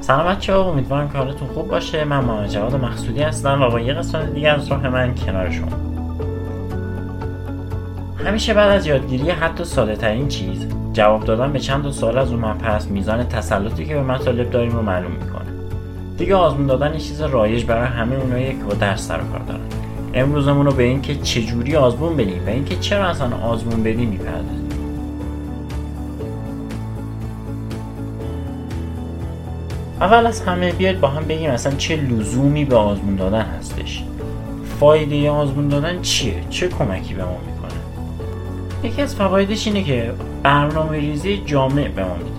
سلام بچه ها امیدوارم که حالتون خوب باشه. من محمد جواد مقصودی هستم و با یه قسمت دیگه از راه من کنار شما. همیشه بعد از یادگیری حتی ساده ترین چیز جواب دادن به چند تا سوال از اون مبحث میزان تسلطی که به مطالب داریم رو معلوم می‌کنه. دیگه آزمون دادن یه چیز رایج برای همه اونایی که با درس سر کار دارن. امروزمون رو به اینکه چجوری آزمون بدیم و اینکه چرا اصلا آزمون بدیم می‌پردازیم. اول از همه بیاید با هم بگیم اصلا چه لزومی به آزمون دادن هستش. فایده آزمون دادن چیه؟ چه کمکی به ما می‌کنه؟ یکی از فوایدش اینه که برنامه ریزی جامع به ما میده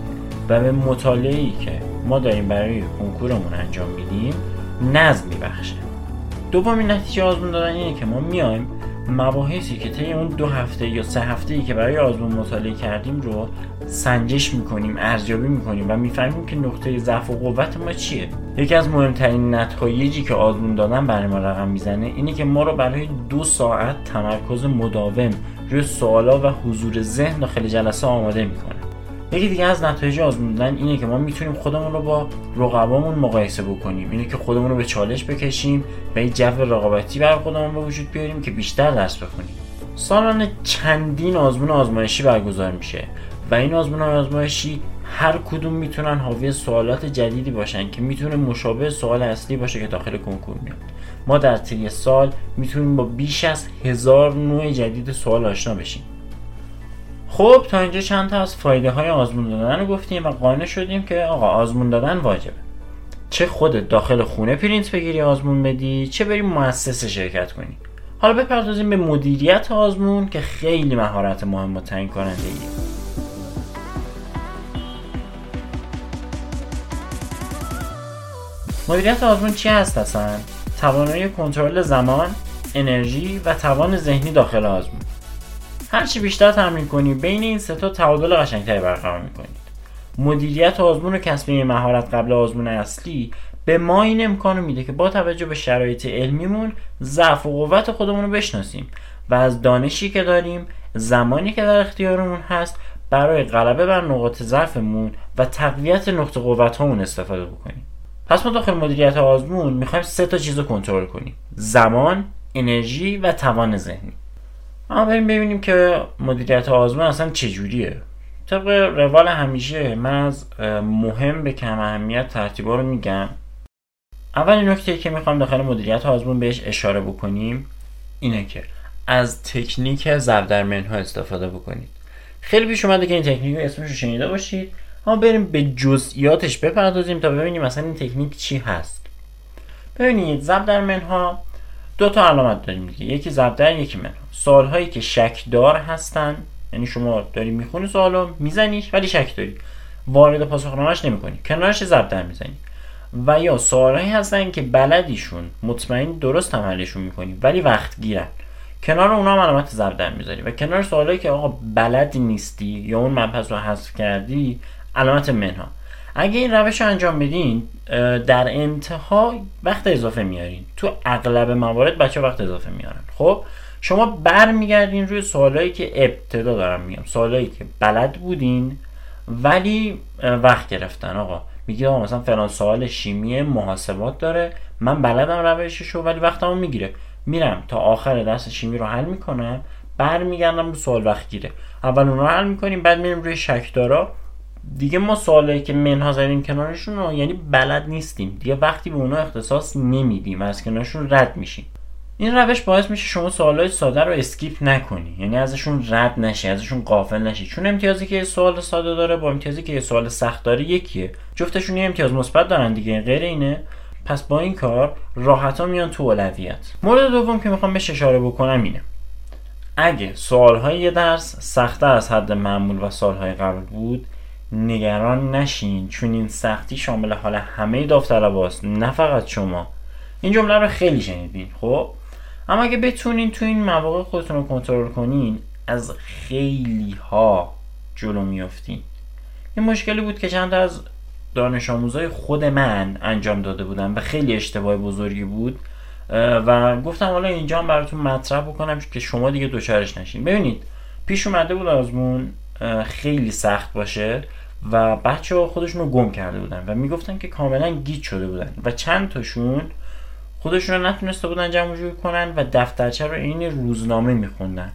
و به مطالعه ای که ما داریم برای کنکورمون انجام میدیم نظم میبخشه. دومین نتیجه آزمون دادن اینه که ما میایم مباحثی که طی اون دو هفته یا سه هفته ای که برای آزمون مطالعه کردیم رو سنجش می‌کنیم ارزیابی می‌کنیم و می‌فهمیم که نقطه ضعف و قوت ما چیه. یکی از مهمترین نتایجی که آزمون دادن برای ما رقم می‌زنه اینه که ما رو برای دو ساعت تمرکز مداوم روی سوالا و حضور ذهن داخل جلسه آماده می‌کنه. یکی دیگه از نتایج آزمودن اینه که ما می‌تونیم خودمون رو با رقبامون مقایسه بکنیم. اینه که خودمون رو به چالش بکشیم به جو رقابتی بر خودمون به وجود بیاریم که بیشتر درس بخونیم. سالانه چندین آزمون آزمایشی برگزار میشه و این آزمون آزمایشی هر کدوم می‌تونن حاوی سوالات جدیدی باشن که می‌تونه مشابه سوال اصلی باشه که داخل کنکور میاد. ما در طی سال می‌تونیم با بیش از هزار نوع جدید سوال آشنا بشیم. خب تا اینجا چند تا از فایده های آزمون دادن رو گفتیم و قانع شدیم که آقا آزمون دادن واجبه چه خودت داخل خونه پرینت بگیری آزمون بدی چه بریم مؤسسه شرکت کنی حالا بپردازیم به مدیریت آزمون که خیلی مهارت مهم و تعیین کننده ایه. مدیریت آزمون چی هست اصلا؟ توانایی کنترل زمان، انرژی و توان ذهنی داخل آزمون هرچی بیشتر تمرین کنید بین این سه تا تعادل قشنگتری برقرار می‌کنید مدیریت آزمون و کسب مهارت قبل آزمون اصلی به ما این امکان میده که با توجه به شرایط علمیمون ضعف و قوت خودمون رو بشناسیم و از دانشی که داریم زمانی که در اختیارمون هست برای غلبه بر نقاط ضعفمون و تقویت نقطه قوت استفاده بکنیم. پس ما داخل مدیریت آزمون می‌خوایم سه تا چیز رو کنترل کنیم زمان انرژی و توان ذهنی. اما بریم ببینیم که مدیریت آزمون اصلا چجوریه. طبق روال همیشه من از مهم به کم اهمیت ترتیبا رو میگم. اولین نکته که می‌خوام داخل مدیریت آزمون بهش اشاره بکنیم اینه که از تکنیک زبدرمن ها استفاده بکنید. خیلی پیش اومده که این تکنیک اسمش رو شنیده باشید. اما بریم به جزئیاتش بپردازیم تا ببینیم مثلا این تکنیک چی هست. ببینید زبدرمن ها دو تا علامت داریم دیگه یکی زبدر یکی منها سوال هایی که شکدار هستن یعنی شما داری می‌خونی سوالو میزنیش ولی شک داری. وارد پاسخنامهش نمی‌کنی. کنارش زبدر می‌زنی. و یا سوالهایی هستن که بلدیشون مطمئن درست هم حلشون می‌کنی ولی وقت گیرن کنار اونا هم علامت زبدر می‌ذاری. و کنار سوالایی که آقا بلد نیستی یا اون مبحث رو حذف کردی علامت منها. اگه این روش رو انجام بدین در انتها وقت اضافه میارین. تو اغلب موارد بچه وقت اضافه میارن. خب؟ شما برمیگردین روی سوالایی که ابتدا دارم میگم. سوالایی که بلد بودین ولی وقت گرفتن. آقا میگه آقا مثلا فلان سوال شیمی محاسبات داره. من بلدم روششو ولی وقتمو می‌گیره. میرم تا آخر درس شیمی رو حل می‌کنم. برمیگردم رو سوال وقت گیره. اول اون رو حل می‌کنیم بعد میریم روی شکدارا دیگه ما سوالایی که منها زدیم کنارشون رو یعنی بلد نیستیم. دیگه وقتی به اونا اختصاص نمیدیم و از کنارشون رد میشیم. این روش باعث میشه شما سوالای ساده رو اسکیپ نکنی. یعنی ازشون رد نشی ازشون قافل نشی. چون امتیازی که سوال ساده داره با امتیازی که سوال سخت داره یکیه. جفتشون یه امتیاز مثبت دارن دیگه غیر اینه. پس با این کار راحتا میان تو اولویت. مورد دوم که می‌خوام بهش اشاره بکنم اینه. اگه سوالهای یه درس سختتر از حد معمول و سالهای قبل بود نگران نشین چون این سختی شامل حال همه داوطلباست نه فقط شما. این جمله رو خیلی شنیدین خب؟ اما اگه بتونین تو این مواقع خودتون رو کنترل کنین از خیلی ها جلو میافتین. این مشکلی بود که چند از دانش آموزای خود من انجام داده بودن و خیلی اشتباه بزرگی بود و گفتم حالا اینجا هم براتون مطرح بکنم که شما دیگه دوچارش نشین. ببینید پیش اومده بود آزمون خیلی سخت باشه. و بچه ها خودشون رو گم کرده بودن و می‌گفتن که کاملا گیت شده بودن و چند تاشون خودشون رو نتونسته بودن جمع جوری کنن و دفترچه رو این روزنامه میخوندن.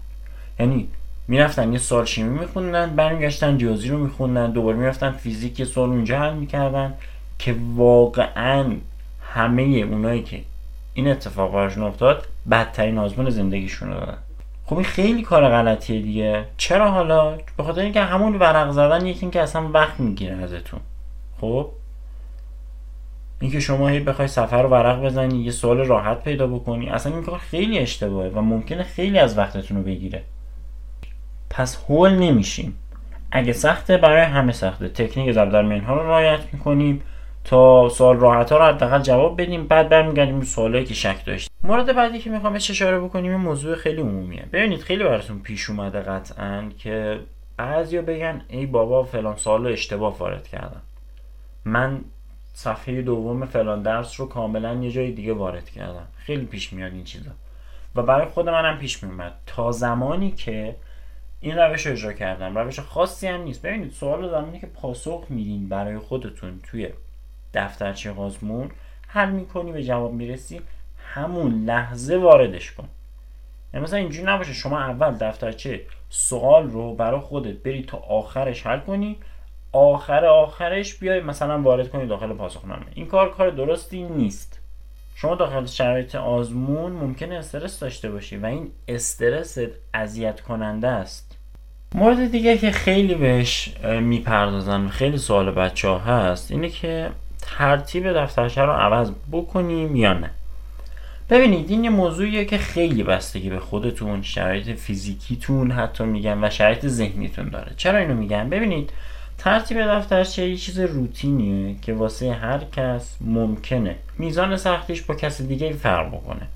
یعنی می‌رفتن یه سال شیمی میخوندن برمیگشتن ریاضی رو میخوندن دوباره می‌رفتن فیزیک یه سال اونجا حل می‌کردن که واقعا همه اونایی که این اتفاق براشون افتاد بدترین آزمون زندگیشون رو دادن. خب این خیلی کار غلطیه دیگه. چرا حالا؟ به خاطر اینکه همون ورق زدن یکی که اصلا وقت می‌گیره ازتون. خب؟ اینکه شما هی بخوای سفر رو ورق بزنی یه سوال راحت پیدا بکنی اصلا این کار خیلی اشتباهه و ممکنه خیلی از وقتتون رو بگیره. پس هول نمیشیم. اگه سخته برای همه سخته. تکنیک ضرب در ها رو رعایت می‌کنیم تا سوال راحت ها رو حداقل جواب بدیم بعد برمیگردیم به سوالایی که شک داشتیم. مورد بعدی که می‌خوام اشاره بکنیم موضوع خیلی عمومیه. ببینید خیلی براتون پیش اومده قطعا که بعضیا بگن ای بابا فلان سوال اشتباه وارد کردم. من صفحه دوم فلان درس رو کاملا یه جای دیگه وارد کردم. خیلی پیش میاد این چیزا. و برای خود منم پیش میومد تا زمانی که این روش رو اجرا کردم روش خاصی هم نیست. ببینید سوال زمانی که پاسخ میدین برای خودتون توی دفترچه آزمون حل می‌کنی به جواب می‌رسی. همون لحظه واردش کن. یعنی مثلا اینجوری نباشه شما اول دفترچه سوال رو برای خودت بری تا آخرش حل کنی آخر آخرش بیای مثلا وارد کنی داخل پاسخنامه. این کار کار درستی نیست. شما داخل شرایط آزمون ممکنه استرس داشته باشی و این استرس اذیت کننده است. مورد دیگه که خیلی بهش می‌پردازن خیلی سوال بچه ها هست اینه که ترتیب دفترچه رو عوض بکنیم یا نه. ببینید این یه موضوعیه که خیلی بستگی به خودتون شرایط فیزیکیتون حتی میگن و شرایط ذهنیتون داره. چرا اینو میگن؟ ببینید ترتیب دفترچه یه چیز روتینیه که واسه هر کس ممکنه. میزان سختیش با کس دیگه فرق بکنه.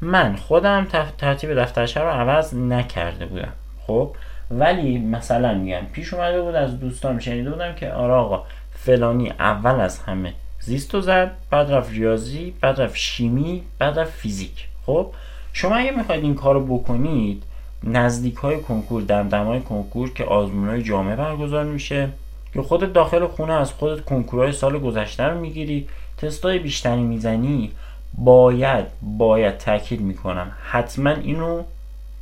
من خودم ترتیب دفترچه رو عوض نکرده بودم. خب؟ ولی مثلا میگم پیش اومده بود از دوستان شنیده بودم که آره آقا فلانی اول از همه زیست و زد بعد رفت ریاضی بعد رفت شیمی بعد رفت فیزیک. خب شما اگه می‌خواید این کار رو بکنید نزدیک های کنکور دمدم های کنکور که آزمون های جامعه برگزار میشه که خودت داخل خونه از خودت کنکورهای سال گذشته رو می‌گیری تستای بیشتری می‌زنی باید باید تاکید می‌کنم حتما اینو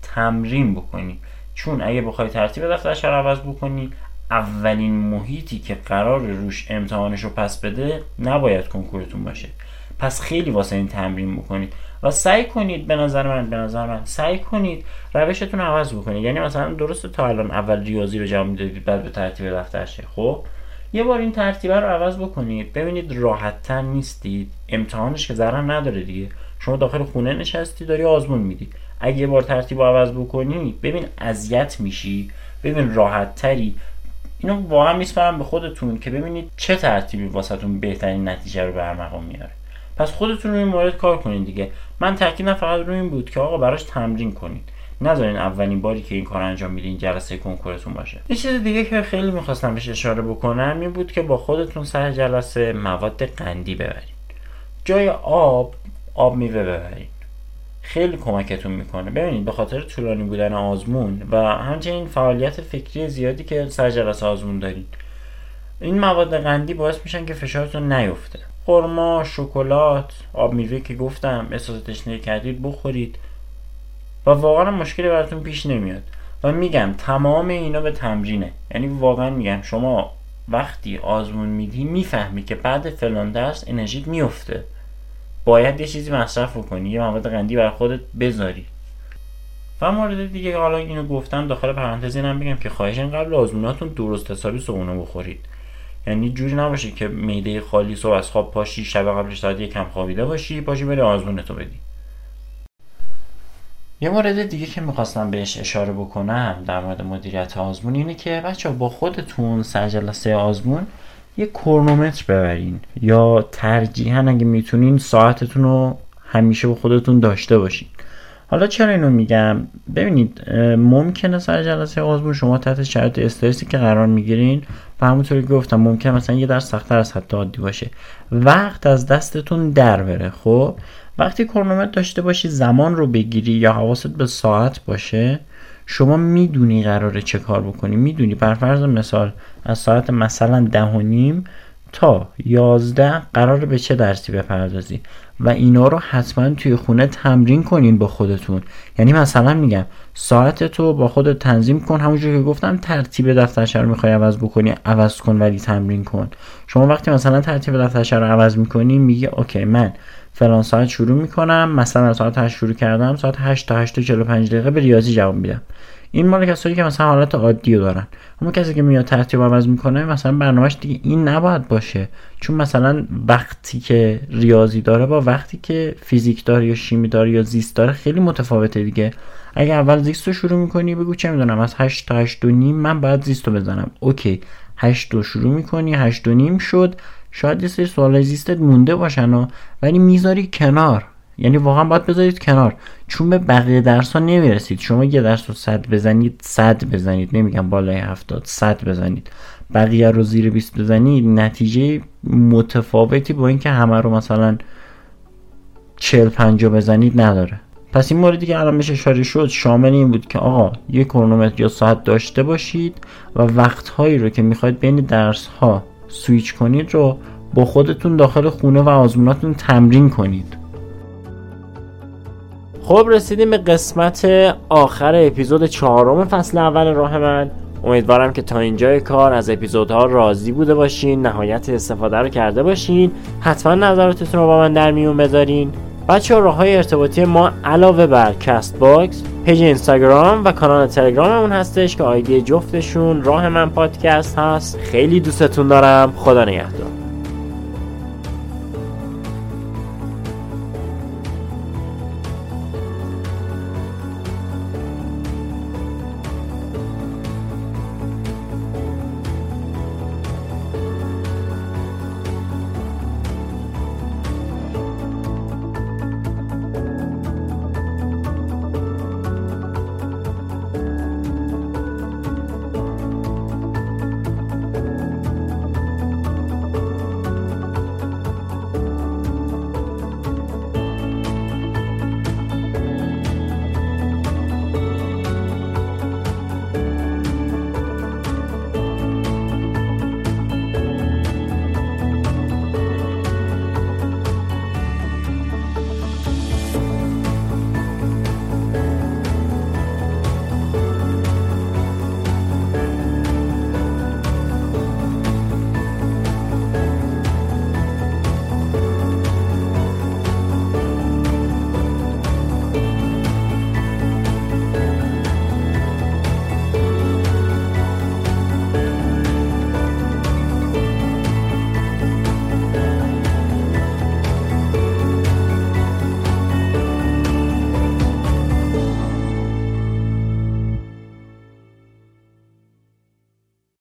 تمرین بکنی. چون اگه بخوای ترتیب دفترش رو عوض بکنی اولین محیطی که قرار روش امتحانش رو پس بده نباید کنکورتون باشه. پس خیلی واسه این تمرین بکنید و سعی کنید به نظر من به نظر من سعی کنید روشتون عوض بکنید. یعنی مثلا درسته تا الان اول ریاضی رو جمع می‌دادید بعد به ترتیب دفترشه خب یه بار این ترتیب رو عوض بکنید. ببینید راحت تر نیستید. امتحانش که ضرر نداره دیگه. شما داخل خونه نشستی داری آزمون میدی. اگه یه بار ترتیب رو عوض بکنی ببین اذیت میشی. ببین راحت تری اینو واقعا میسپارم به خودتون که ببینید چه ترتیبی واسهتون بهترین نتیجه رو برمقام میاره. پس خودتون روی این مورد کار کنید دیگه. من تاکیدم فقط روی این بود که آقا براش تمرین کنید. نذارین اولین باری که این کار انجام میدین جلسه کنکورتون باشه. یه چیز دیگه که خیلی می‌خواستم بهش اشاره بکنم این بود که با خودتون سر جلسه مواد قندی ببرید. جای آب آب میوه ببرید. خیلی کمکتون می‌کنه. ببینید به خاطر طولانی بودن آزمون و همچنین فعالیت فکری زیادی که سر جلسه آزمون دارید این مواد قندی باعث میشن که فشارتون نیفته. خرما شکلات آب میوه که گفتم احساس تشنه کردید بخورید و واقعا مشکلی براتون پیش نمیاد. و میگم تمام اینا به تمرینه. یعنی واقعا میگم شما وقتی آزمون میدی می‌فهمی که بعد فلان درس انرژیت میفته باید یه چیزی مصرف کنی یه مواد قندی بر خودت بذاری. و مورد دیگه حالا اینو گفتم داخل پرانتز اینم بگم که خواهشن قبل آزموناتون درست حسابی صبحونه بخورید. یعنی جوری نباشه که میده خالی صبح از خواب پاشی شب قبلش ساعت کم خوابیده باشی پاشی بری آزمونتو بدی. یه مورد دیگه که می‌خواستم بهش اشاره بکنم در مورد مدیریت آزمون اینه که بچه با خودتون سر جلسه آزمون یه کرونومتر ببرین. یا ترجیحاً اگه می‌تونین ساعتتون رو همیشه با خودتون داشته باشین. حالا چرا اینو میگم؟ ببینید ممکنه سر جلسه آزمون شما تحت شرایط استرسی که قرار می‌گیرین. و همونطوری که گفتم ممکن مثلا یه درس سختتر از حتی عادی باشه. وقت از دستتون در بره خب؟ وقتی کرونومتر داشته باشی زمان رو بگیری یا حواست به ساعت باشه شما می‌دونی قراره چه کار بکنی. می‌دونی. بر فرض مثال از ساعت مثلا ده و نیم تا یازده قرار به چه درسی بپردازی؟ و اینا رو حتما توی خونه تمرین کنین با خودتون. یعنی مثلا میگم ساعت تو با خودت تنظیم کن. همونجور که گفتم ترتیب دفترچه رو می‌خوای عوض بکنی عوض کن ولی تمرین کن. شما وقتی مثلا ترتیب دفترچه رو عوض می‌کنی میگی اوکی من فلان ساعت شروع می‌کنم. مثلا ساعت 8 شروع کردم ساعت 8 تا 8 45 دقیقه به ریاضی جواب میدم. این مال کسایی که مثلا حالت عادی رو دارن. اما کسی که میاد ترتیب عوض می‌کنه مثلا برنامهش دیگه این نباید باشه. چون مثلا وقتی که ریاضی داره با وقتی که فیزیک داره یا شیمی داره یا زیست داره خیلی متفاوته دیگه. اگه اول زیست رو شروع می‌کنی بگو چه می‌دونم از 8 تا 8 و نیم من باید زیست رو بزنم. اوکی. 8 رو شروع می‌کنی 8 و نیم شد. شاید یه سری سوال زیستت مونده باشن و ولی می‌ذاری کنار. یعنی واقعا باید بذارید کنار. چون به بقیه درس ها نمی‌رسید. شما یه درس رو صد بزنید صد بزنید. نمیگم بالای هفتاد صد بزنید. بقیه رو زیر 20 بزنید. نتیجه متفاوتی با اینکه همه رو مثلا 40 50 بزنید نداره. پس این موردی که الان بهش اشاره شد شامل این بود که آقا یه کرونومتر یا ساعت داشته باشید و وقتهایی رو که می‌خواید بین درس ها سویچ کنید رو با خودتون داخل خونه و آزموناتون تمرین کنید. خب رسیدیم به قسمت آخر اپیزود چهارم فصل اول راه من. امیدوارم که تا اینجای کار از اپیزودها راضی بوده باشین نهایت استفاده رو کرده باشین. حتما نظراتتون رو با من در میون بذارین. بچه راه های ارتباطی ما علاوه بر Castbox پیج اینستاگرام و کانال تلگراممون هستش که آیدی جفتشون راه من پادکست هست. خیلی دوستتون دارم. خدا نگهدار.